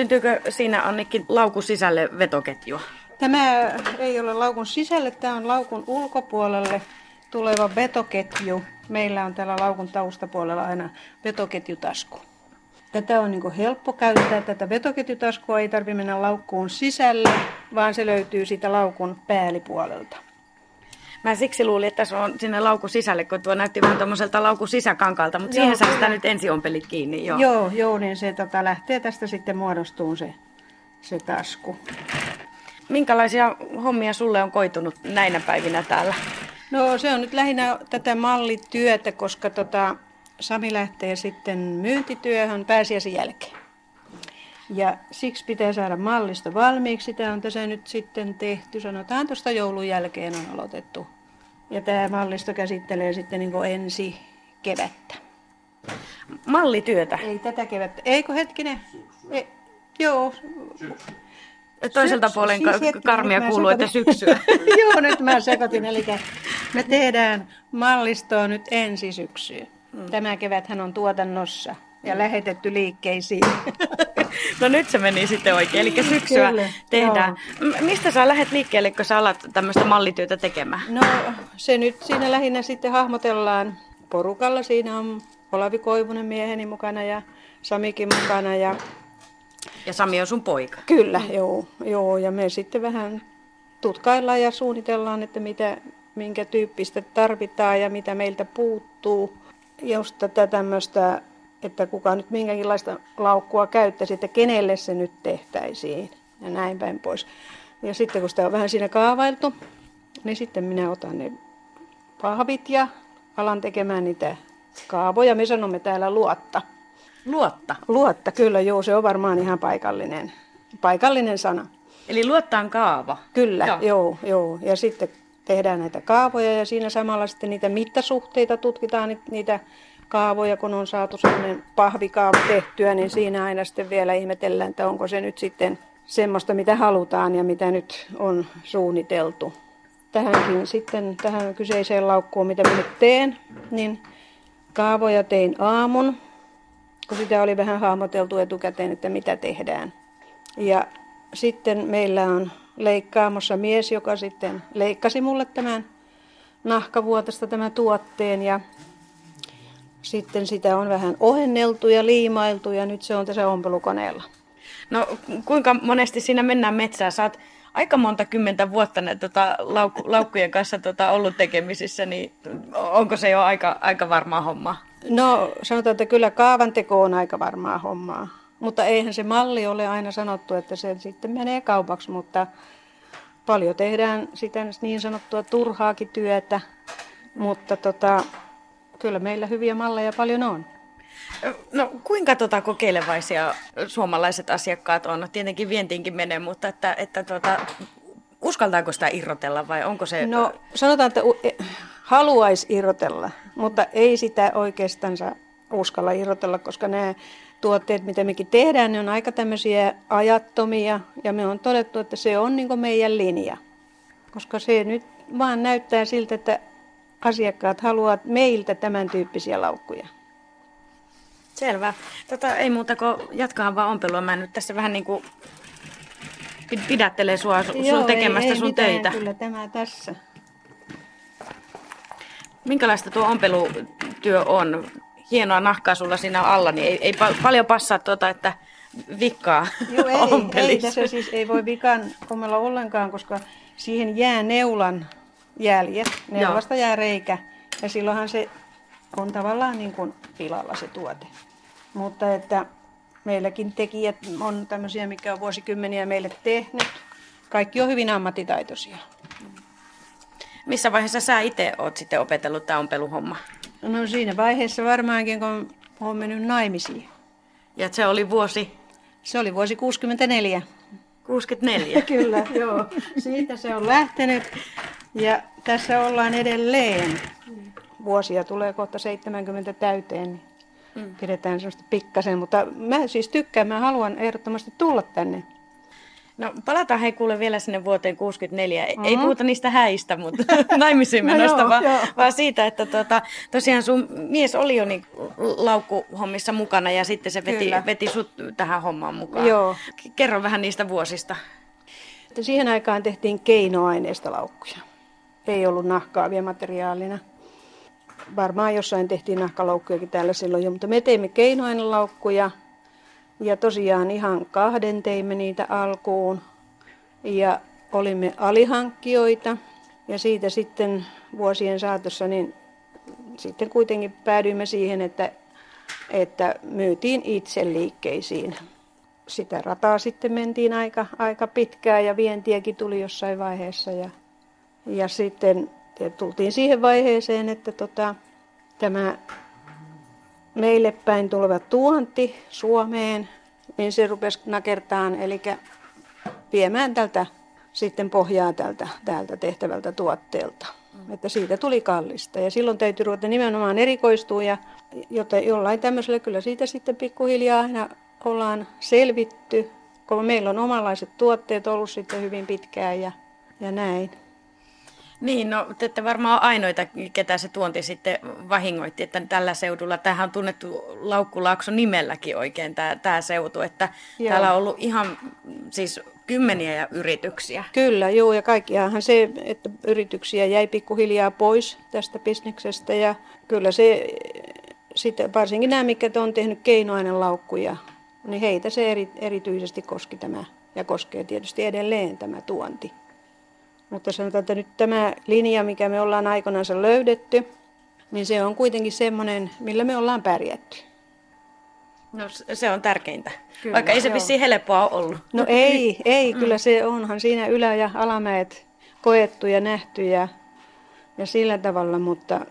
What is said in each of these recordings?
Syntyykö siinä Annikki laukun sisälle vetoketjua? Tämä ei ole laukun sisälle, tämä on laukun ulkopuolelle tuleva vetoketju. Meillä on täällä laukun taustapuolella aina vetoketjutasku. Tätä on niin helppo käyttää. Tätä vetoketjutaskua ei tarvitse mennä laukkuun sisälle, vaan se löytyy siitä laukun päällipuolelta. Mä siksi luulin, että se on sinne laukun sisälle, kun tuo näytti vähän tuommoiselta laukun sisäkankaalta, mutta joo, siihen saa sitä nyt ensi ompelit kiinni. Joo, joo, joo niin se tota, lähtee tästä sitten muodostuun se, se tasku. Minkälaisia hommia sulle on koitunut näinä päivinä täällä? No se on nyt lähinnä tätä mallityötä, koska tota, Sami lähtee sitten myyntityöhön pääsiäisen jälkeen. Ja siksi pitää saada mallista valmiiksi. Tämä on tässä nyt sitten tehty, sanotaan tuosta joulun jälkeen on aloitettu. Ja tämä mallisto käsittelee sitten niin ensi kevättä. Mallityötä? Ei tätä kevättä. Eikö hetkinen? Ei, joo. Toiselta Syks, puolen siis hetki, karmia kuuluu, että syksyä. joo, nyt mä sekoitin. Eli me tehdään mallistoa nyt ensi syksyyn. Mm. Tämä keväthän on tuotannossa ja lähetetty liikkeisiin. No nyt se meni sitten oikein, eli syksyä Kyllä, tehdään. Joo. Mistä sä lähdet liikkeelle, kun sä alat tämmöistä mallityötä tekemään? No se nyt siinä lähinnä sitten hahmotellaan porukalla. Siinä on Olavi Koivunen mieheni mukana ja Samikin mukana. Ja, ja Sami on sun poika? Kyllä, mm. joo, joo. Ja me sitten vähän tutkaillaan ja suunnitellaan, että mitä, minkä tyyppistä tarvitaan ja mitä meiltä puuttuu. Just tätä tämmöistä että kuka nyt minkäkinlaista laukkua käyttäisi, että kenelle se nyt tehtäisiin ja näin päin pois. Ja sitten kun sitä on vähän siinä kaavailtu, niin sitten minä otan ne pahvit ja alan tekemään niitä kaavoja. Me sanomme täällä luotta. Luotta? Luotta, kyllä, joo, se on varmaan ihan paikallinen, paikallinen sana. Eli luottaan kaava? Kyllä, joo. joo, joo. Ja sitten tehdään näitä kaavoja ja siinä samalla sitten niitä mittasuhteita tutkitaan, niitä kaavoja, kun on saatu sellainen pahvikaava tehtyä, niin siinä aina sitten vielä ihmetellään, että onko se nyt sitten semmoista, mitä halutaan ja mitä nyt on suunniteltu. Tähänkin sitten, tähän kyseiseen laukkuun, mitä minä nyt teen, niin kaavoja tein aamun, kun sitä oli vähän hahmoteltu etukäteen, että mitä tehdään. Ja sitten meillä on leikkaamossa mies, joka sitten leikkasi mulle tämän nahkavuotesta tämän tuotteen ja sitten sitä on vähän ohenneltu ja liimailtu ja nyt se on tässä ompelukoneella. No kuinka monesti siinä mennään metsään? Saat aika monta kymmentä vuotta ne, tota, laukku, laukkujen kanssa tota, ollut tekemisissä, niin onko se jo aika, aika varmaa hommaa? No sanotaan, että kyllä kaavanteko on aika varmaa hommaa. Mutta eihän se malli ole aina sanottu, että se sitten menee kaupaksi, mutta paljon tehdään sitä niin sanottua turhaakin työtä. Mutta tota, kyllä meillä hyviä malleja paljon on. No kuinka tota kokeilevaisia suomalaiset asiakkaat on? No, tietenkin vientiinkin menee, mutta että, että tuota, uskaltaako sitä irrotella vai onko se... No sanotaan, että e, haluaisi irrotella, mutta ei sitä oikeastaan uskalla irrotella, koska nämä tuotteet, mitä mekin tehdään, ne on aika tämmöisiä ajattomia ja me on todettu, että se on niin meidän linja. Koska se nyt vaan näyttää siltä, että asiakkaat haluavat meiltä tämän tyyppisiä laukkuja. Selvä. Tota, ei muuta kuin jatkaa vaan ompelua. Mä nyt tässä vähän niin kuin pidättelee sua Joo, sun tekemästä ei, ei sun mitään, töitä. kyllä tämä tässä. Minkälaista tuo ompelutyö on? Hienoa nahkaa sulla siinä alla, niin ei, ei paljon passaa tuota, että vikkaa Joo, ei, ei, tässä siis ei voi vikan ommella ollenkaan, koska siihen jää neulan jäljet. Neulasta jää reikä ja silloinhan se on tavallaan niin kuin pilalla se tuote. Mutta että meilläkin tekijät on tämmöisiä, mikä on vuosikymmeniä meille tehnyt. Kaikki on hyvin ammattitaitoisia. Missä vaiheessa sä itse oot sitten opetellut tämä ompeluhomma? No siinä vaiheessa varmaankin, kun olen mennyt naimisiin. Ja se oli vuosi? Se oli vuosi 64. 64? Kyllä, joo. Siitä se on lähtenyt. Ja tässä ollaan edelleen. Vuosia tulee kohta 70 täyteen, niin mm. pidetään sellaista pikkasen. Mutta mä siis tykkään, mä haluan ehdottomasti tulla tänne. No palataan hei kuule vielä sinne vuoteen 64. Mm-hmm. Ei puhuta niistä häistä, mutta naimisiin no menosta, no vaan, vaan siitä, että tota, tosiaan sun mies oli jo niin laukkuhommissa mukana ja sitten se veti, veti sut tähän hommaan mukaan. Joo. Kerro vähän niistä vuosista. Siihen aikaan tehtiin keinoaineista laukkuja. Ei ollut nahkaavia materiaalina. Varmaan jossain tehtiin nahkalaukkujakin täällä silloin jo, mutta me teimme keinoainelaukkuja ja tosiaan ihan kahden teimme niitä alkuun. Ja olimme alihankkijoita. Ja siitä sitten vuosien saatossa niin sitten kuitenkin päädyimme siihen, että, että myytiin itse liikkeisiin. Sitä rataa sitten mentiin aika, aika pitkään ja vientiäkin tuli jossain vaiheessa. Ja, ja sitten tultiin siihen vaiheeseen, että tota, tämä meille päin tuleva tuonti Suomeen, niin se rupesi nakertaan, eli viemään tältä sitten pohjaa tältä, täältä tehtävältä tuotteelta. Mm. Että siitä tuli kallista ja silloin täytyy ruveta nimenomaan erikoistua ja joten jollain tämmöisellä kyllä siitä sitten pikkuhiljaa aina ollaan selvitty, kun meillä on omanlaiset tuotteet ollut sitten hyvin pitkään ja, ja näin. Niin, no te ette varmaan ainoita, ketä se tuonti sitten vahingoitti, että tällä seudulla, tähän on tunnettu Laukkulaakso nimelläkin oikein tämä, tämä seutu, että joo. täällä on ollut ihan siis kymmeniä ja yrityksiä. Kyllä, joo, ja kaikkiahan se, että yrityksiä jäi pikkuhiljaa pois tästä bisneksestä, ja kyllä se sitten, varsinkin nämä, mitkä on tehnyt keinoainelaukkuja, niin heitä se eri, erityisesti koski tämä, ja koskee tietysti edelleen tämä tuonti. Mutta sanotaan, että nyt tämä linja, mikä me ollaan aikanaan löydetty, niin se on kuitenkin semmoinen, millä me ollaan pärjätty. No se on tärkeintä, kyllä, vaikka ei se vissiin helppoa ollut. No ei, ei, kyllä se onhan siinä ylä- ja alamäet koettu ja nähty ja, ja sillä tavalla, mutta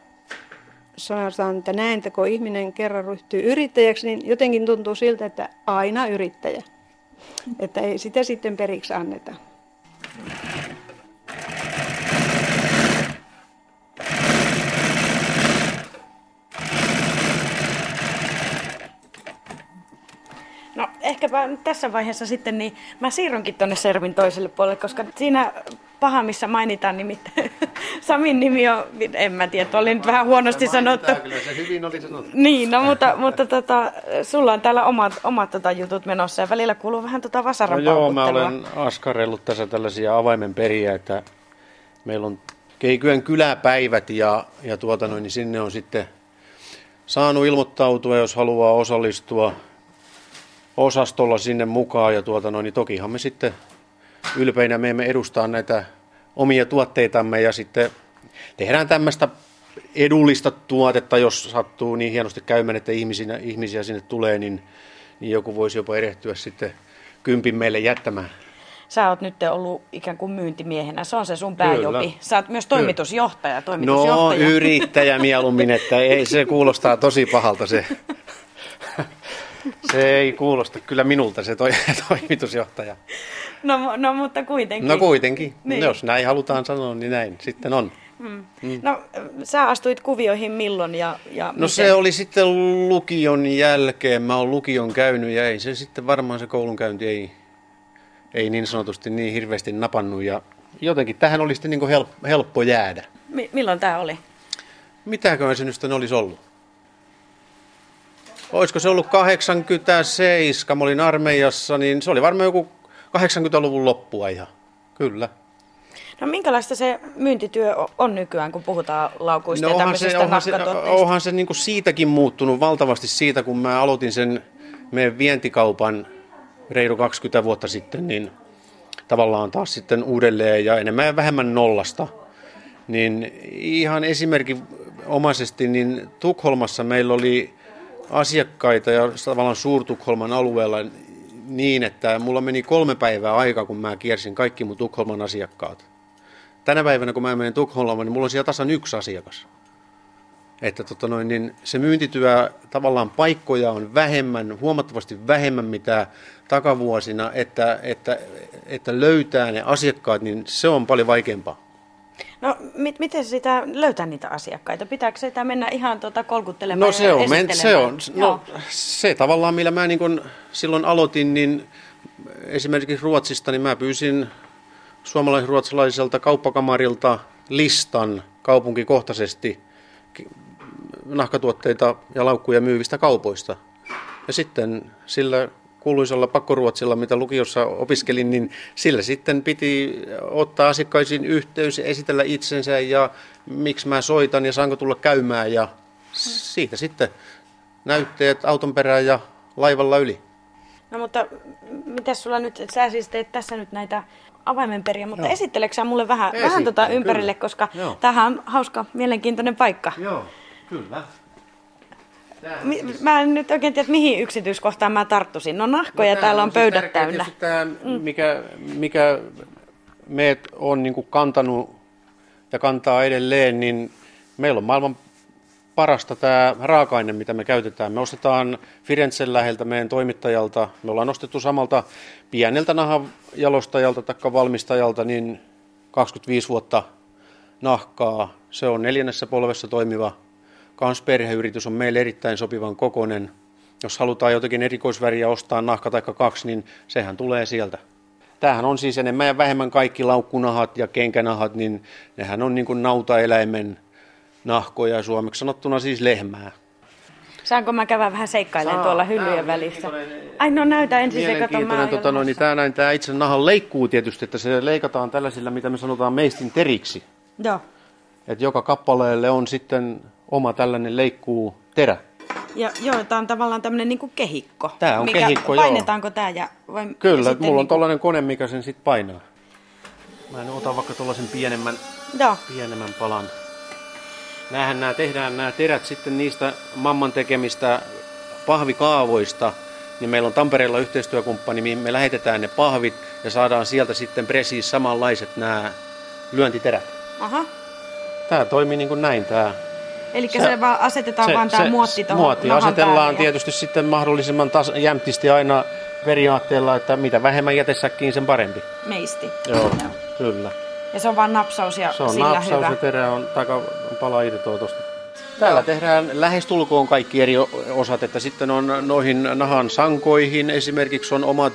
sanotaan, että näin, että kun ihminen kerran ryhtyy yrittäjäksi, niin jotenkin tuntuu siltä, että aina yrittäjä. Että ei sitä sitten periksi anneta. Ehkäpä tässä vaiheessa sitten, niin mä siirronkin tuonne Servin toiselle puolelle, koska siinä paha, missä mainitaan nimittäin. Samin nimi on, en mä tiedä, oli nyt vähän huonosti sanottu. Kyllä se hyvin oli sanottu. Niin, no, mutta, mutta tota, sulla on täällä omat, omat tota, jutut menossa ja välillä kuuluu vähän tota vasaran no joo, mä olen askarellut tässä tällaisia avaimen periä, että meillä on Keikyön kyläpäivät ja, ja tuota noin, niin sinne on sitten saanut ilmoittautua, jos haluaa osallistua osastolla sinne mukaan ja tuota noin, niin tokihan me sitten ylpeinä me emme edustaa näitä omia tuotteitamme ja sitten tehdään tämmöistä edullista tuotetta, jos sattuu niin hienosti käymään, että ihmisiä, ihmisiä sinne tulee, niin, niin joku voisi jopa erehtyä sitten kympin meille jättämään. Sä oot nyt ollut ikään kuin myyntimiehenä, se on se sun pääjobi. Kyllä. Sä oot myös toimitusjohtaja. toimitusjohtaja. No yrittäjä mieluummin, että ei, se kuulostaa tosi pahalta se. Se ei kuulosta kyllä minulta se toi, toimitusjohtaja. No, no mutta kuitenkin. No kuitenkin. Niin. Jos näin halutaan sanoa, niin näin sitten on. Hmm. Hmm. No sä astuit kuvioihin milloin ja, ja No miten? se oli sitten lukion jälkeen. Mä oon lukion käynyt ja ei se sitten varmaan se koulunkäynti ei, ei niin sanotusti niin hirveästi napannut. Ja jotenkin tähän oli sitten niin kuin helppo, helppo jäädä. Mi- milloin tämä oli? Mitäköhän se nyt olisi ollut? Olisiko se ollut 87, mä olin armeijassa, niin se oli varmaan joku 80-luvun loppua ihan, kyllä. No minkälaista se myyntityö on nykyään, kun puhutaan laukuista no, ja tämmöisistä se, onhan se, onhan se niin kuin siitäkin muuttunut valtavasti siitä, kun mä aloitin sen meidän vientikaupan reilu 20 vuotta sitten, niin tavallaan taas sitten uudelleen ja enemmän ja vähemmän nollasta. Niin ihan esimerkinomaisesti, niin Tukholmassa meillä oli asiakkaita ja tavallaan Suurtukholman alueella niin, että mulla meni kolme päivää aikaa, kun mä kiersin kaikki mun Tukholman asiakkaat. Tänä päivänä, kun mä menen Tukholmaan, niin mulla on siellä tasan yksi asiakas. Että tota noin, niin se myyntityö, tavallaan paikkoja on vähemmän, huomattavasti vähemmän mitä takavuosina, että, että, että löytää ne asiakkaat, niin se on paljon vaikeampaa. No mit, miten sitä löytää niitä asiakkaita? Pitääkö sitä mennä ihan tuota kolkuttelemaan no, se on, men, se on, no, se tavallaan millä mä niin kun silloin aloitin, niin esimerkiksi Ruotsista, niin mä pyysin suomalais-ruotsalaiselta kauppakamarilta listan kaupunkikohtaisesti nahkatuotteita ja laukkuja myyvistä kaupoista. Ja sitten sillä kuuluisalla pakkoruotsilla, mitä lukiossa opiskelin, niin sillä sitten piti ottaa asiakkaisiin yhteys ja esitellä itsensä ja miksi mä soitan ja saanko tulla käymään ja siitä sitten näytteet auton perään ja laivalla yli. No mutta mitä sulla nyt, sä siis teet tässä nyt näitä avaimenperiä, mutta Joo. esitteleksä mulle vähän, Esittelen, vähän tota ympärille, kyllä. koska Joo. tämähän on hauska, mielenkiintoinen paikka. Joo, kyllä. Mi- mä en nyt oikein tiedä, mihin yksityiskohtaan mä tarttuisin. No nahkoja no, täällä on, on siis pöydät täynnä. Tämä, mm. mikä, mikä meet on niin kantanut ja kantaa edelleen, niin meillä on maailman parasta tämä raaka-aine, mitä me käytetään. Me ostetaan Firenzen läheltä meidän toimittajalta, me ollaan ostettu samalta pieneltä nahajalostajalta tai valmistajalta niin 25 vuotta nahkaa. Se on neljännessä polvessa toimiva kans perheyritys on meille erittäin sopivan kokonen. Jos halutaan jotakin erikoisväriä ostaa nahka tai kaksi, niin sehän tulee sieltä. Tämähän on siis enemmän ja vähemmän kaikki laukkunahat ja kenkänahat, niin nehän on niin kuin nautaeläimen nahkoja, suomeksi sanottuna siis lehmää. Saanko mä käydä vähän seikkailemaan tuolla hyllyjen välissä? Ai no näytä ensin se, kato mä tota, no, niin tämä, näin, tämä itse nahan leikkuu tietysti, että se leikataan tällaisilla, mitä me sanotaan meistin teriksi. Joo. Että joka kappaleelle on sitten oma tällainen leikkuu terä. Ja, joo, tämä on tavallaan tämmöinen niin kehikko. Tämä on mikä, kehikko, Painetaanko joo. tämä? Ja, vai, Kyllä, ja mulla on niin tällainen kone, mikä sen sitten painaa. Mä en ota vaikka tuollaisen pienemmän, joo. pienemmän palan. Nämähän nämä tehdään nämä terät sitten niistä mamman tekemistä pahvikaavoista. Niin meillä on Tampereella yhteistyökumppani, mihin me lähetetään ne pahvit ja saadaan sieltä sitten presiis samanlaiset nämä lyöntiterät. Aha. Tämä toimii niin kuin näin tämä Eli se, se vaan asetetaan se, vaan tämä muotti tuohon Muotti asetellaan päälle. tietysti sitten mahdollisimman tas, jämptisti aina periaatteella, että mitä vähemmän jätesäkkiin, sen parempi. Meisti. Joo, Joo. kyllä. Ja se on vaan napsaus ja Se on sillä napsaus hyvä. ja terä on, taka, pala irtoa tuosta. Täällä tehdään lähestulkoon kaikki eri osat, että sitten on noihin nahan sankoihin esimerkiksi on omat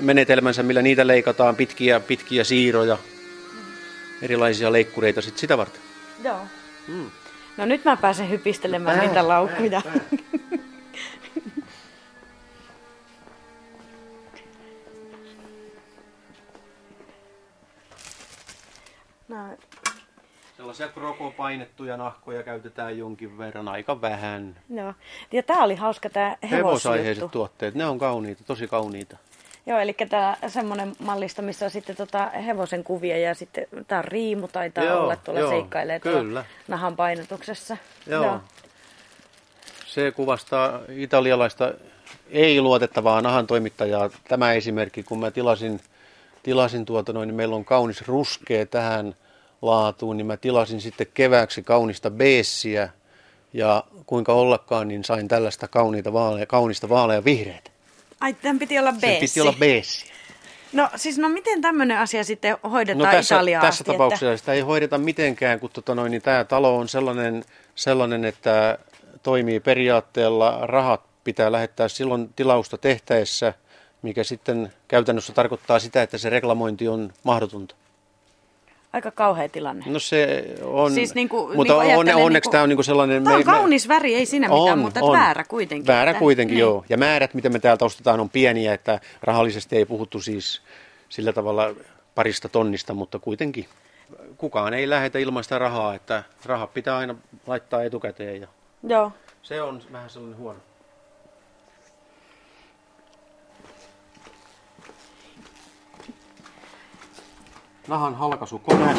menetelmänsä, millä niitä leikataan, pitkiä, pitkiä siiroja, erilaisia leikkureita sitten sitä varten. Joo. Mm. No nyt mä pääsen hypistelemään pää, niitä laukkuja. Pää, pää. no. Sellaisia krokopainettuja nahkoja käytetään jonkin verran, aika vähän. Joo. Ja tää oli hauska tää hevosaiheiset tuotteet, ne on kauniita, tosi kauniita. Joo, eli tämä semmoinen mallista, missä on sitten tota hevosen kuvia ja sitten tämä riimu taitaa joo, olla tuolla joo, seikkailee tuolla nahan painotuksessa. Joo. joo. Se kuvastaa italialaista ei-luotettavaa nahan toimittajaa. Tämä esimerkki, kun mä tilasin, tilasin tuota noin, niin meillä on kaunis ruskea tähän laatuun, niin mä tilasin sitten kevääksi kaunista beessiä ja kuinka ollakaan, niin sain tällaista kauniita vaalea, kaunista vaalea vihreitä. Ai, tämän piti olla beessi. piti olla beessi. No siis, no miten tämmöinen asia sitten hoidetaan no, tässä, Italiaan Tässä asti, tapauksessa että... sitä ei hoideta mitenkään, kun tota noin, niin tämä talo on sellainen, sellainen, että toimii periaatteella, rahat pitää lähettää silloin tilausta tehtäessä, mikä sitten käytännössä tarkoittaa sitä, että se reklamointi on mahdotonta. Aika kauhea tilanne. No se on, siis niin kuin, mutta niin on, onneksi niin kuin, tämä on niin sellainen... Tämä on me, kaunis väri, ei siinä on, mitään, mutta on. väärä kuitenkin. Väärä että, kuitenkin, niin. joo. Ja määrät, mitä me täältä ostetaan, on pieniä, että rahallisesti ei puhuttu siis sillä tavalla parista tonnista, mutta kuitenkin kukaan ei lähetä ilmaista rahaa, että rahat pitää aina laittaa etukäteen. Ja joo. Se on vähän sellainen huono. Nahan halkaisukone.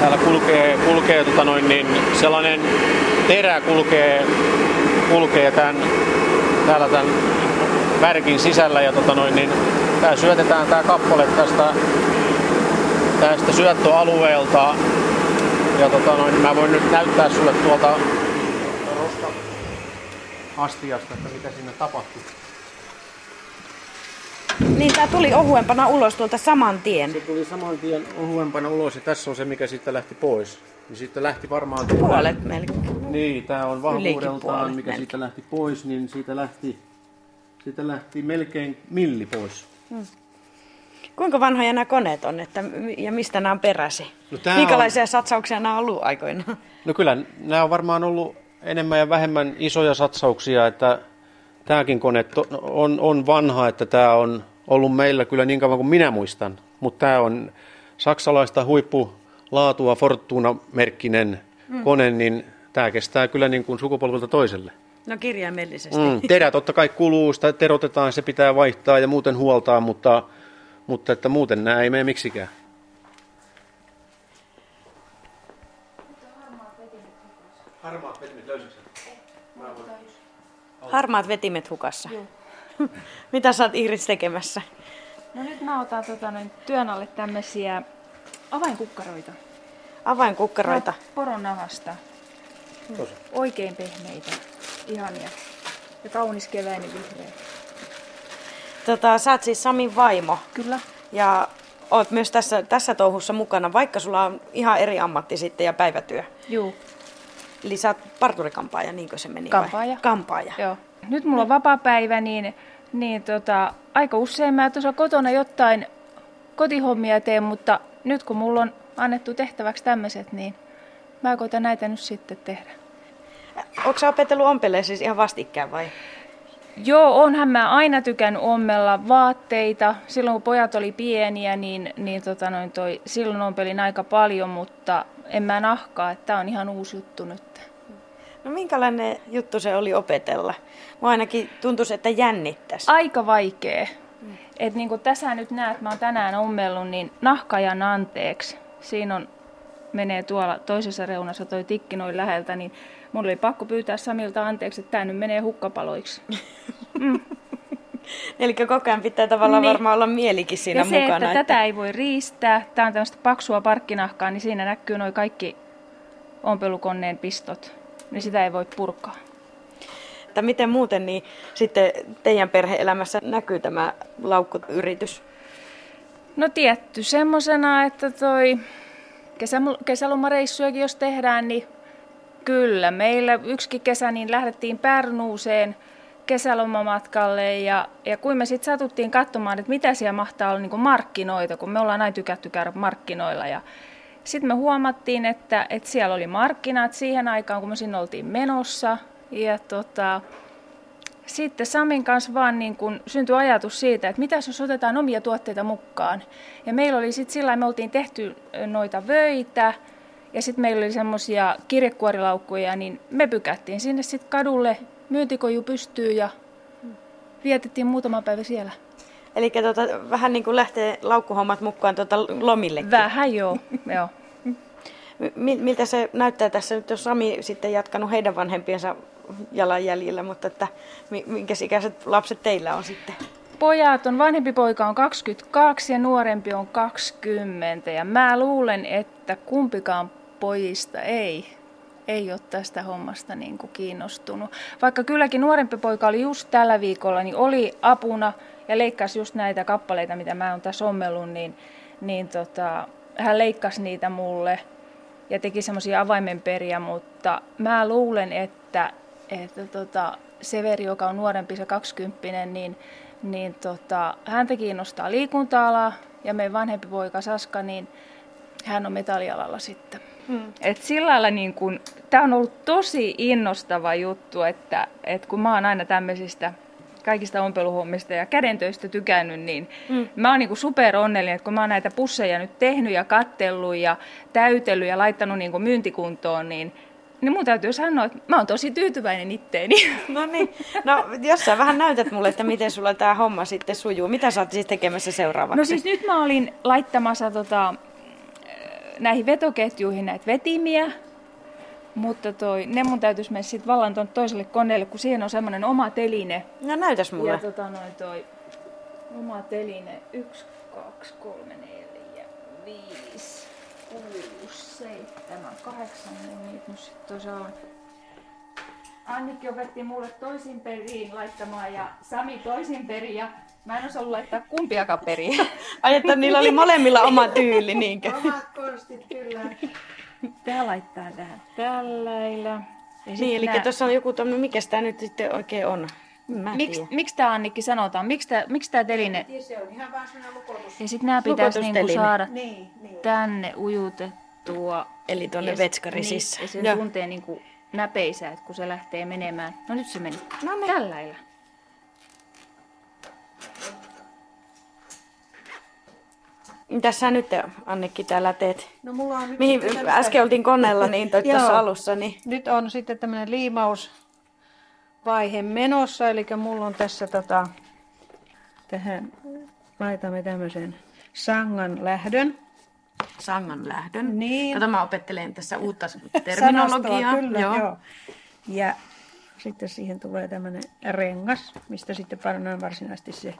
Täällä kulkee, kulkee tota noin, niin sellainen terä kulkee, kulkee tämän, täällä tämän värkin sisällä ja tota noin, niin tää syötetään tämä kappale tästä, tästä syöttöalueelta. Ja tota noin, mä voin nyt näyttää sulle tuolta astiasta, että mitä sinne tapahtuu. Niin, tämä tuli ohuempana ulos tuolta saman tien. Se tuli saman tien ohuempana ulos ja tässä on se, mikä sitten lähti pois. Niin sitten lähti varmaan... Puolet melkein. Niin, tämä on vahvuudeltaan, mikä melkein. siitä lähti pois, niin siitä lähti, siitä lähti melkein milli pois. Hmm. Kuinka vanhoja nämä koneet on että, ja mistä nämä on peräsi? No, Minkälaisia on... satsauksia nämä on ollut aikoinaan? No kyllä nämä on varmaan ollut enemmän ja vähemmän isoja satsauksia, että tämäkin kone on, on vanha, että tämä on ollut meillä kyllä niin kauan kuin minä muistan, mutta tämä on saksalaista huippulaatua Fortuna-merkkinen mm. kone, niin tämä kestää kyllä niin kuin sukupolvelta toiselle. No kirjaimellisesti. Mm, terä totta kai kuluu, sitä terotetaan, se pitää vaihtaa ja muuten huoltaa, mutta, mutta että muuten nämä ei mene miksikään. Löysitkö Harmaat vetimet hukassa. Joo. Mitä sä oot Iris tekemässä? No nyt mä otan tota, noin, työn alle tämmöisiä avainkukkaroita. Avainkukkaroita? Poron nahasta. Oikein pehmeitä. Ihania. Ja kaunis keväinen vihreä. Tota, sä oot siis Samin vaimo. Kyllä. Ja oot myös tässä, tässä touhussa mukana, vaikka sulla on ihan eri ammatti sitten ja päivätyö. Joo. Eli sä oot parturikampaaja, niinkö se meni? Kampaaja. Vai? Kampaaja. Joo. Nyt mulla on vapaa päivä, niin, niin tota, aika usein mä tuossa kotona jotain kotihommia teen, mutta nyt kun mulla on annettu tehtäväksi tämmöiset, niin mä koitan näitä nyt sitten tehdä. Onko sä opetellut ompeleen siis ihan vastikään vai? Joo, onhan mä aina tykännyt ommella vaatteita. Silloin kun pojat oli pieniä, niin, niin tota noin toi, silloin ompelin aika paljon, mutta en mä nahkaa, että tää on ihan uusi juttu nyt. No minkälainen juttu se oli opetella? Mä ainakin tuntuisi, että jännittäisi. Aika vaikea. Mm. Et niin kuin tässä nyt näet, mä oon tänään ommellut, niin nahkajan anteeksi. Siinä on, menee tuolla toisessa reunassa toi tikki noin läheltä, niin mun oli pakko pyytää Samilta anteeksi, että tämä nyt menee hukkapaloiksi. Mm. Eli koko ajan pitää tavallaan niin. varmaan olla mielikin siinä ja se, mukana. Että, että tätä ei voi riistää, tämä on tämmöistä paksua parkkinahkaa, niin siinä näkyy noin kaikki ompelukoneen pistot, niin sitä ei voi purkaa. Että miten muuten niin sitten teidän perheelämässä näkyy tämä laukkuyritys? No tietty semmoisena, että toi kesälomareissujakin jos tehdään, niin Kyllä, meillä yksikin kesä niin lähdettiin Pärnuuseen kesälomamatkalle ja, ja kun me sitten satuttiin katsomaan, että mitä siellä mahtaa olla niin markkinoita, kun me ollaan näin tykätty käydä markkinoilla ja sitten me huomattiin, että, että siellä oli markkinat siihen aikaan, kun me sinne oltiin menossa ja tota, sitten Samin kanssa vaan niin kun syntyi ajatus siitä, että mitä jos otetaan omia tuotteita mukaan. Ja meillä oli sitten sillä me oltiin tehty noita vöitä, ja sitten meillä oli semmoisia kirjekuorilaukkuja, niin me pykättiin sinne sitten kadulle, myyntikoju pystyy ja vietettiin muutama päivä siellä. Eli tota, vähän niin kuin lähtee laukkuhommat mukaan tota lomillekin. Vähän joo, joo. Miltä se näyttää tässä nyt, jos Sami sitten jatkanut heidän vanhempiensa jalanjäljillä, mutta että minkä ikäiset lapset teillä on sitten? Pojat on, vanhempi poika on 22 ja nuorempi on 20 ja mä luulen, että kumpikaan pojista ei, ei ole tästä hommasta niin kuin kiinnostunut. Vaikka kylläkin nuorempi poika oli just tällä viikolla, niin oli apuna ja leikkasi just näitä kappaleita, mitä mä oon tässä ommellut, niin, niin tota, hän leikkasi niitä mulle ja teki semmoisia avaimenperiä, mutta mä luulen, että, että tota, Severi, joka on nuorempi, se 20 niin, niin tota, häntä kiinnostaa liikunta-ala ja meidän vanhempi poika Saska, niin hän on metallialalla sitten. Hmm. Et sillä lailla niin kun, tämä on ollut tosi innostava juttu, että, että kun mä oon aina tämmöisistä kaikista ompeluhommista ja kädentöistä tykännyt, niin mm. mä oon niin super onnellinen, että kun mä oon näitä pusseja nyt tehnyt ja kattellut ja täytellyt ja laittanut niin myyntikuntoon, niin niin mun täytyy sanoa, että mä oon tosi tyytyväinen itteeni. No niin, no jos sä vähän näytät mulle, että miten sulla tämä homma sitten sujuu. Mitä sä oot siis tekemässä seuraavaksi? No siis nyt mä olin laittamassa tota, näihin vetoketjuihin näitä vetimiä, mutta toi, ne mun täytyisi mennä sitten vallan tuonne toiselle koneelle, kun siihen on semmoinen oma teline. No näytäs mulle. Ja tota noin toi oma teline, 1, 2, 3, 4, 5, 6, 7, 8, niin niitä nyt sitten tuossa on. Annikki opetti mulle toisin periin laittamaan ja Sami toisin perin ja Mä en osaa laittaa kumpiakaan periä. Ai, että niillä oli molemmilla oma tyyli, niinkö? Omat konstit, kyllä. Tää laittaa tähän tällä Ja niin, eli tuossa on joku tämmöinen, mikä tämä nyt sitten oikein on? Miksi miks tämä Annikki sanotaan? Miksi tämä miks tää teline? Se on ihan vaan lukotus. Ja sitten nämä pitäisi niinku saada Niin, niin. tänne ujutettua. Eli tuonne Ja vetskari niin, sisään. Ja se Joo. tuntee niinku näpeisää, että kun se lähtee menemään. No nyt se meni. No niin. Tällä lailla. Mitäs sä nyt Annikki täällä teet? No mulla on nyt Mihin äsken oltiin koneella niin toi tuossa alussa, niin Nyt on sitten tämmöinen liimausvaihe menossa, eli mulla on tässä tota, tähän laitamme tämmöisen sangan lähdön. sangan lähdön. Niin. Kato, mä opettelen tässä uutta terminologiaa. Kyllä, joo. joo. Ja sitten siihen tulee tämmöinen rengas, mistä sitten pannaan varsinaisesti se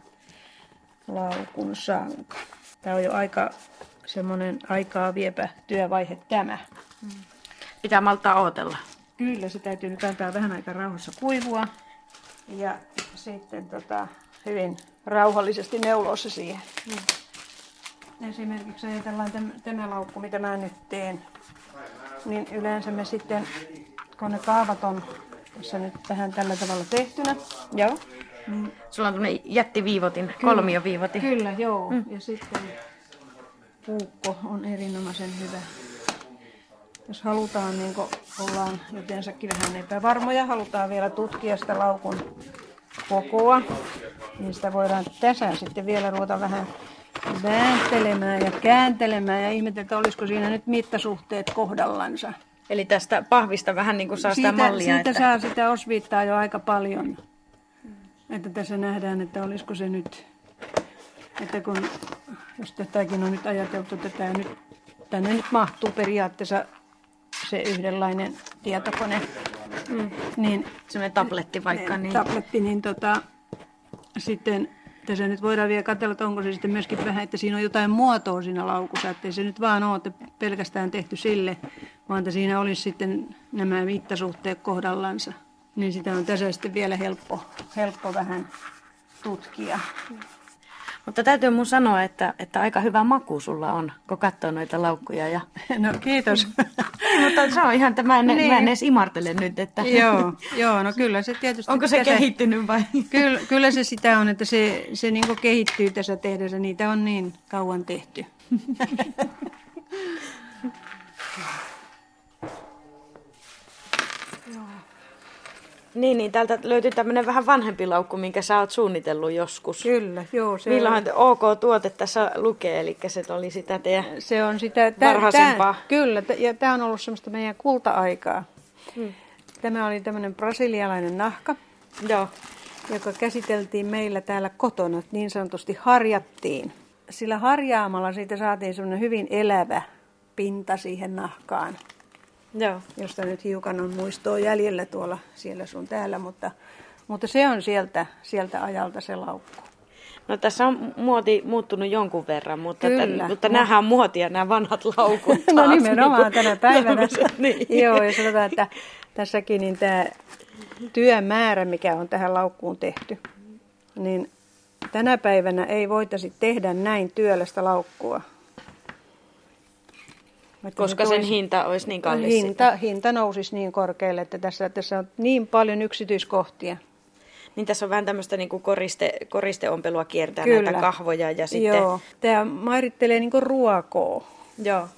laukun sanka. Tämä on jo aika semmoinen aikaa viepä työvaihe tämä. Pitää malttaa odotella. Kyllä, se täytyy nyt antaa vähän aikaa rauhassa kuivua. Ja sitten tota, hyvin rauhallisesti neuloa se siihen. Esimerkiksi ajatellaan täm, tämä laukku, mitä mä nyt teen. Niin yleensä me sitten, kun ne kaavat on tässä nyt vähän tällä tavalla tehtynä. Joo. Niin, Sulla on tämmöinen jättiviivotin, kolmioviivotin. kyllä, joo. Mm. Ja sitten puukko on erinomaisen hyvä. Jos halutaan, niin ollaan jotensakin vähän epävarmoja, halutaan vielä tutkia sitä laukun kokoa, niin sitä voidaan tässä sitten vielä ruveta vähän vääntelemään ja kääntelemään ja ihmetellä, että olisiko siinä nyt mittasuhteet kohdallansa. Eli tästä pahvista vähän niin kuin saa sitä Siitä, mallia. siitä että... saa sitä osviittaa jo aika paljon. Että tässä nähdään, että olisiko se nyt, että kun, jos tätäkin on nyt ajateltu, että tämä nyt, tänne nyt mahtuu periaatteessa se yhdenlainen tietokone, mm. niin Semmoinen tabletti vaikka. Niin... tabletti, niin tota, sitten tässä nyt voidaan vielä katsella, että onko se sitten myöskin vähän, että siinä on jotain muotoa siinä laukussa, ettei se nyt vaan ole että pelkästään tehty sille, vaan että siinä olisi sitten nämä mittasuhteet kohdallansa. Niin sitä on tässä sitten vielä helppo, helppo vähän tutkia. Mutta täytyy mun sanoa, että, että aika hyvä maku sulla on, kun katsoo noita laukkuja. Ja... No kiitos. Mutta se on ihan, että mä en, Niin. mä en edes imartele nyt, että joo, joo, no kyllä se tietysti... onko se tässä- kehittynyt vai? Kyllä, kyllä se sitä on, että se, se niin kehittyy tässä tehdessä. Niitä on niin kauan tehty. Niin, niin täältä löytyy tämmöinen vähän vanhempi laukku, minkä sä oot suunnitellut joskus. Kyllä, joo. Se Milloinhan te- OK-tuote tässä lukee, eli se oli sitä teidän... Se on sitä tä- Varhaisempaa. Tää, kyllä, t- ja tämä on ollut semmoista meidän kulta-aikaa. Hmm. Tämä oli tämmöinen brasilialainen nahka, Joo. joka käsiteltiin meillä täällä kotona, niin sanotusti harjattiin. Sillä harjaamalla siitä saatiin semmoinen hyvin elävä pinta siihen nahkaan, Joo. josta nyt hiukan on muistoa jäljellä tuolla siellä sun täällä, mutta, mutta se on sieltä, sieltä ajalta se laukku. No tässä on muoti muuttunut jonkun verran, mutta, Kyllä. Tämän, mutta nämähän on muotia, nämä vanhat laukut taas. No nimenomaan niin kuin tänä päivänä. niin. Joo, ja sanotaan, että tässäkin niin tämä työmäärä, mikä on tähän laukkuun tehty, niin tänä päivänä ei voitaisi tehdä näin työlästä laukkua. Vaikka Koska se sen toisi- hinta olisi niin kallis. hinta, hinta nousisi niin korkealle, että tässä, tässä on niin paljon yksityiskohtia. Niin tässä on vähän tämmöistä niin kuin koriste, koristeompelua kiertää Kyllä. näitä kahvoja ja sitten... Joo, tämä mairittelee niin ruokoa. Joo.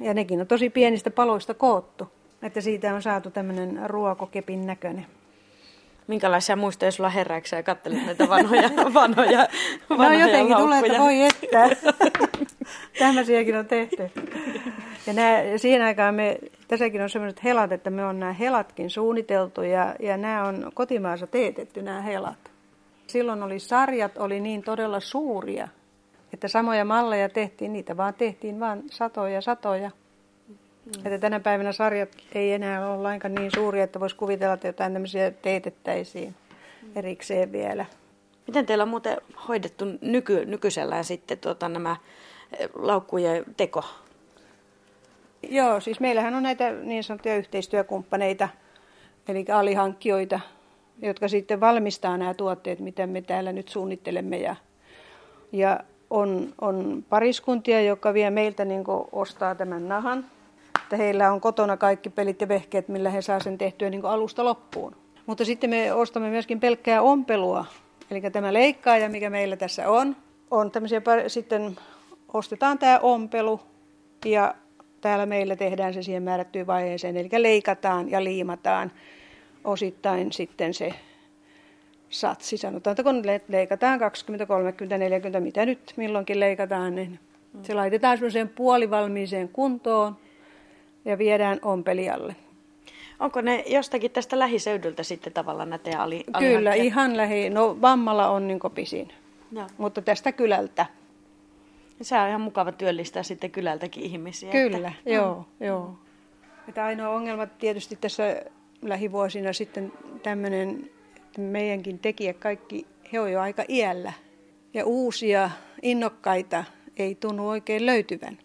Ja nekin on tosi pienistä paloista koottu. Että siitä on saatu tämmöinen ruokokepin näköinen. Minkälaisia muistoja sulla herääkö sä ja kattelet näitä vanhoja, vanhoja, No vanhoja jotenkin tulee, että laukkuja? voi että. Tämmöisiäkin on tehty. Ja ja siihen aikaan me, tässäkin on sellaiset helat, että me on nämä helatkin suunniteltu ja, ja nämä on kotimaassa teetetty nämä helat. Silloin oli sarjat oli niin todella suuria, että samoja malleja tehtiin, niitä vaan tehtiin vaan satoja satoja. Mm. Että tänä päivänä sarjat ei enää ole lainkaan niin suuria, että voisi kuvitella, että jotain tämmöisiä teetettäisiin erikseen vielä. Miten teillä on muuten hoidettu nyky, nykyisellään sitten tuota, nämä eh, laukkujen teko? Joo, siis meillähän on näitä niin sanottuja yhteistyökumppaneita, eli alihankkijoita, jotka sitten valmistaa nämä tuotteet, mitä me täällä nyt suunnittelemme. Ja, ja on, on pariskuntia, jotka vie meiltä niin ostaa tämän nahan. Että heillä on kotona kaikki pelit ja vehkeet, millä he saa sen tehtyä niin alusta loppuun. Mutta sitten me ostamme myöskin pelkkää ompelua. Eli tämä leikkaaja, mikä meillä tässä on, on tämmöisiä, sitten ostetaan tämä ompelu ja täällä meillä tehdään se siihen määrättyyn vaiheeseen. Eli leikataan ja liimataan osittain sitten se satsi. Sanotaan, että kun leikataan 20, 30, 40, mitä nyt milloinkin leikataan, niin se laitetaan semmoiseen puolivalmiiseen kuntoon ja viedään ompelijalle. Onko ne jostakin tästä lähiseudulta sitten tavallaan näitä ali, Kyllä, ihan lähi. No Vammala on niin pisin, Joo. mutta tästä kylältä. Se on ihan mukava työllistää sitten kylältäkin ihmisiä. Kyllä, että, joo, mm. joo. Että ainoa ongelma tietysti tässä lähivuosina sitten tämmöinen, että meidänkin tekijät kaikki, he on jo aika iällä. Ja uusia, innokkaita ei tunnu oikein löytyvän.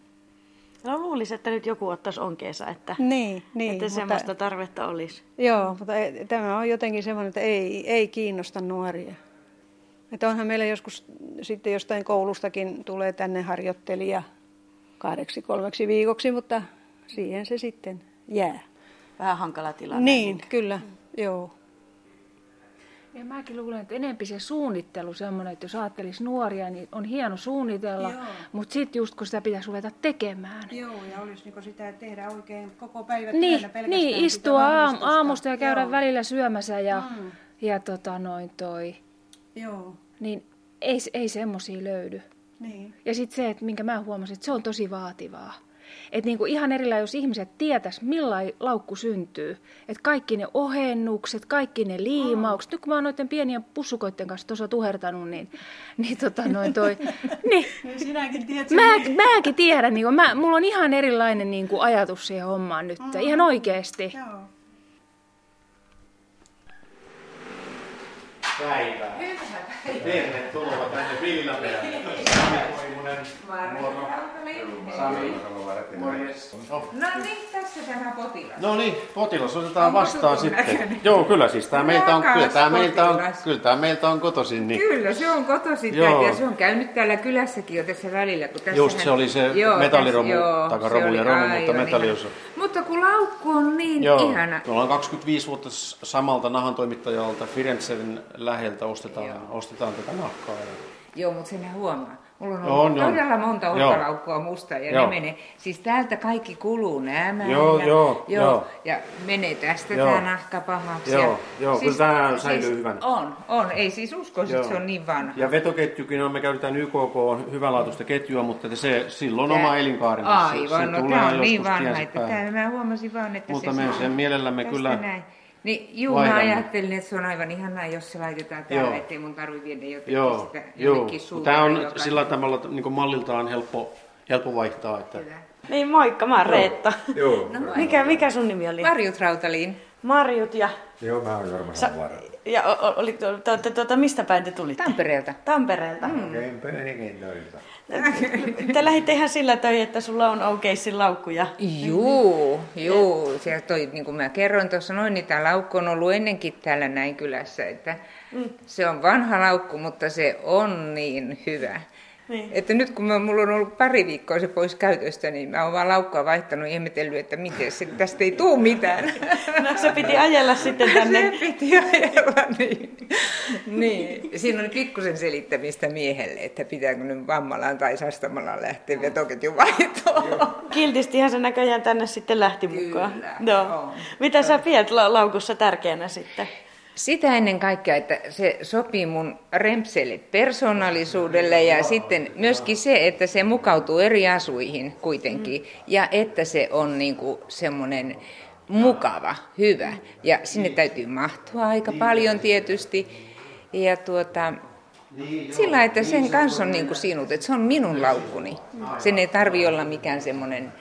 No luulisin, että nyt joku ottaisi onkeensa, että, niin, niin, että semmoista mutta, tarvetta olisi. Joo, mutta tämä on jotenkin semmoinen, että ei, ei kiinnosta nuoria. Että onhan meillä joskus sitten jostain koulustakin tulee tänne harjoittelija kahdeksi kolmeksi viikoksi, mutta siihen se sitten jää. Vähän hankala tilanne. Niin, kyllä, mm. joo. Ja mäkin luulen, että enempi se suunnittelu semmoinen, että jos ajattelisi nuoria, niin on hieno suunnitella, Joo. mutta sitten just kun sitä pitäisi ruveta tekemään. Joo, ja olisi niin sitä tehdä oikein koko päivä niin, Niin, istua aam, aamusta ja käydä Joo. välillä syömässä ja, mm. ja tota noin toi. Joo. Niin ei, ei semmoisia löydy. Niin. Ja sitten se, että minkä mä huomasin, että se on tosi vaativaa. Että niinku ihan erillä, jos ihmiset tietäis, millainen laukku syntyy. Että kaikki ne ohennukset, kaikki ne liimaukset. Nyt kun mä oon noiden pienien pussukoiden kanssa tuossa tuhertanut, niin, niin tota noin toi... niin, niin Sinäkin tiedät mä, mäkin tiedän, niin mä, mulla on ihan erilainen niin kuin ajatus siihen hommaan nyt. Mm. Ihan oikeesti. Joo. Päivää. Tervetuloa tänne Villamäelle. Sami Koivunen, moro. Sami, morjes. No niin, tässä tämä potilas. No niin, potilas otetaan Onko vastaan sitten. Näköinen? Joo, kyllä siis tämä meiltä on, kyllä tämä meiltä on, kyllä tämä meiltä on kotoisin. Niin. Kyllä, se on kotoisin Joo. ja se on käynyt täällä kylässäkin jo tässä välillä. Kun tässä Just se oli se joo, metalliromu, taka romu ja romu, mutta metalliosa. Mutta kun laukku on niin Joo, ihana. Me ollaan 25 vuotta samalta nahan toimittajalta Firenzen läheltä ostetaan, ostetaan tätä nahkaa. Joo, mutta sen huomaa. Mulla on ollut on, todella monta ohkalaukkua musta ja joo. ne menee. Siis täältä kaikki kuluu nämä joo, ja, joo, joo, joo. ja menee tästä joo. tämä nahka pahaksi. Joo, ja, joo siis, kyllä tämä säilyy siis hyvänä. On, on. Ei siis uskoisi, että se on niin vanha. Ja vetoketjukin on, me käytetään YKK on hyvänlaatuista ketjua, mutta se silloin Tää, oma elinkaarensa. Aivan, se, se no tämä on niin vanha, että tämä, mä huomasin vaan, että mutta se... Mutta me sen mielellämme kyllä... Näin niin, juu, mä ajattelin, että se on aivan ihanaa, jos se laitetaan täällä, joo. ettei mun tarvitse viedä jotenkin joo, sitä jonnekin joo. Tämä on joka... sillä tavalla niin malliltaan helppo, helppo vaihtaa. Että... Niin, moikka, mä oon Reetta. Joo. No, mikä, mikä sun nimi oli? Marjut Rautaliin. Marjut ja... Joo, mä oon Jorma Sa- Ja oli, tuota, tuota, mistä päin te tulitte? Tampereelta. Tampereelta. Mm. Te lähditte ihan sillä toi, että sulla on Oukeissin laukkuja. Juu, juu. Se toi, niin kuin mä kerroin tuossa noin, niin tämä laukku on ollut ennenkin täällä näin kylässä. Että mm. Se on vanha laukku, mutta se on niin hyvä. Niin. Että nyt kun mä, mulla on ollut pari viikkoa se pois käytöstä, niin mä oon vaan laukkaa vaihtanut ja ihmetellyt, että miten se, tästä ei tuu mitään. No se piti ajella sitten tänne. Se piti ajella, niin. niin. Siinä on pikkusen selittämistä miehelle, että pitääkö nyt vammalaan tai sastamalaan lähteä vetoketjun vaihtoon. Kiltistihan se näköjään tänne sitten lähti mukaan. Kyllä. No. Mitä sä pidät laukussa tärkeänä sitten? Sitä ennen kaikkea, että se sopii mun rempselle persoonallisuudelle ja sitten myöskin se, että se mukautuu eri asuihin kuitenkin ja että se on niinku semmoinen mukava, hyvä. Ja sinne täytyy mahtua aika paljon tietysti. Ja tuota, sillä, että sen kanssa on niin kuin sinut, että se on minun laukkuni. Sen ei tarvi olla mikään semmoinen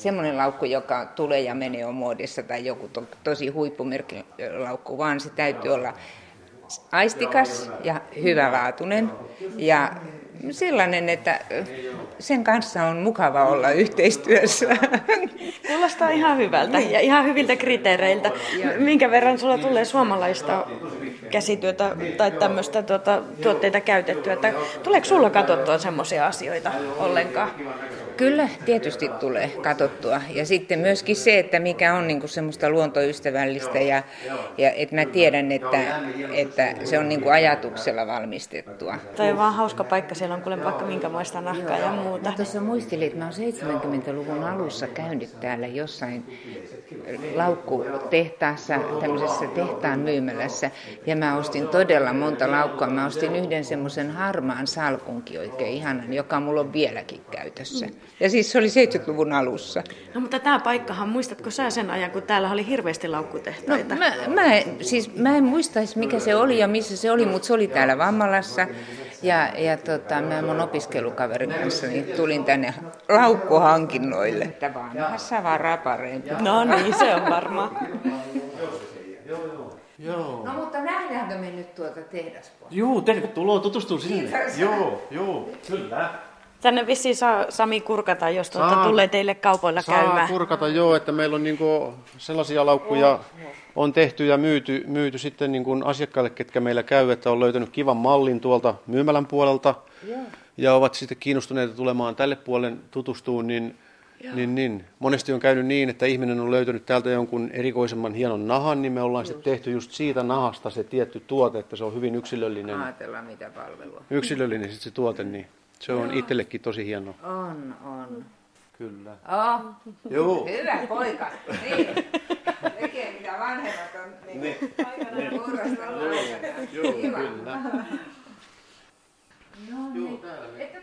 semmoinen laukku, joka tulee ja menee on muodissa tai joku to, tosi huippumerkkilaukku, vaan se täytyy olla aistikas ja hyvälaatuinen ja sellainen, että sen kanssa on mukava olla yhteistyössä. Kuulostaa ihan hyvältä niin. ja ihan hyviltä kriteereiltä. Minkä verran sulla tulee suomalaista käsityötä tai tämmöistä tuota, tuotteita käytettyä? Että tuleeko sulla katsottua semmoisia asioita ollenkaan? Kyllä, tietysti tulee katsottua. Ja sitten myöskin se, että mikä on niin kuin semmoista luontoystävällistä ja, ja että mä tiedän, että, että se on niin kuin ajatuksella valmistettua. Toi on vaan hauska paikka, siellä on kuule vaikka minkämoista nahkaa ja muuta. Tuossa muistelin, että mä oon 70-luvun alussa käynyt täällä jossain laukkutehtaassa, tämmöisessä tehtaan myymälässä, ja mä ostin todella monta laukkua. Mä ostin yhden semmoisen harmaan salkunkin oikein ihanan, joka mulla on vieläkin käytössä. Ja siis se oli 70-luvun alussa. No mutta tämä paikkahan, muistatko sä sen ajan, kun täällä oli hirveästi laukkutehtaita? No, mä, mä, siis, mä en muistaisi, mikä se oli ja missä se oli, mutta se oli täällä Vammalassa. Ja, ja tota, mä mun opiskelukaverin kanssa niin tulin tänne laukkuhankinnoille. Että vanhassa vaan parempi. No niin, se on varmaan. Joo. No mutta nähdäänkö me nyt tuota tehdaspuolta? Joo, tervetuloa tutustumaan sinne. Kiitos. Joo, joo, kyllä. Tänne vissiin saa Sami kurkata, jos tuota tulee teille kaupoilla saa käymään. Saa kurkata, joo, että meillä on niinku sellaisia laukkuja on tehty ja myyty, myyty sitten niin kuin asiakkaille, ketkä meillä käy, että on löytänyt kivan mallin tuolta myymälän puolelta joo. ja ovat sitten kiinnostuneita tulemaan tälle puolelle tutustumaan, niin, niin, niin monesti on käynyt niin, että ihminen on löytänyt täältä jonkun erikoisemman hienon nahan, niin me ollaan just. sitten tehty just siitä nahasta se tietty tuote, että se on hyvin yksilöllinen. Ajatellaan mitä palvelua. Yksilöllinen sitten se tuote, niin se on itsellekin tosi hieno. On, on. Kyllä. Oh. Joo. Hyvä poika. Niin. Tekee mitä vanhemmat on niin, niin. aikanaan Joo, kyllä. No niin. Että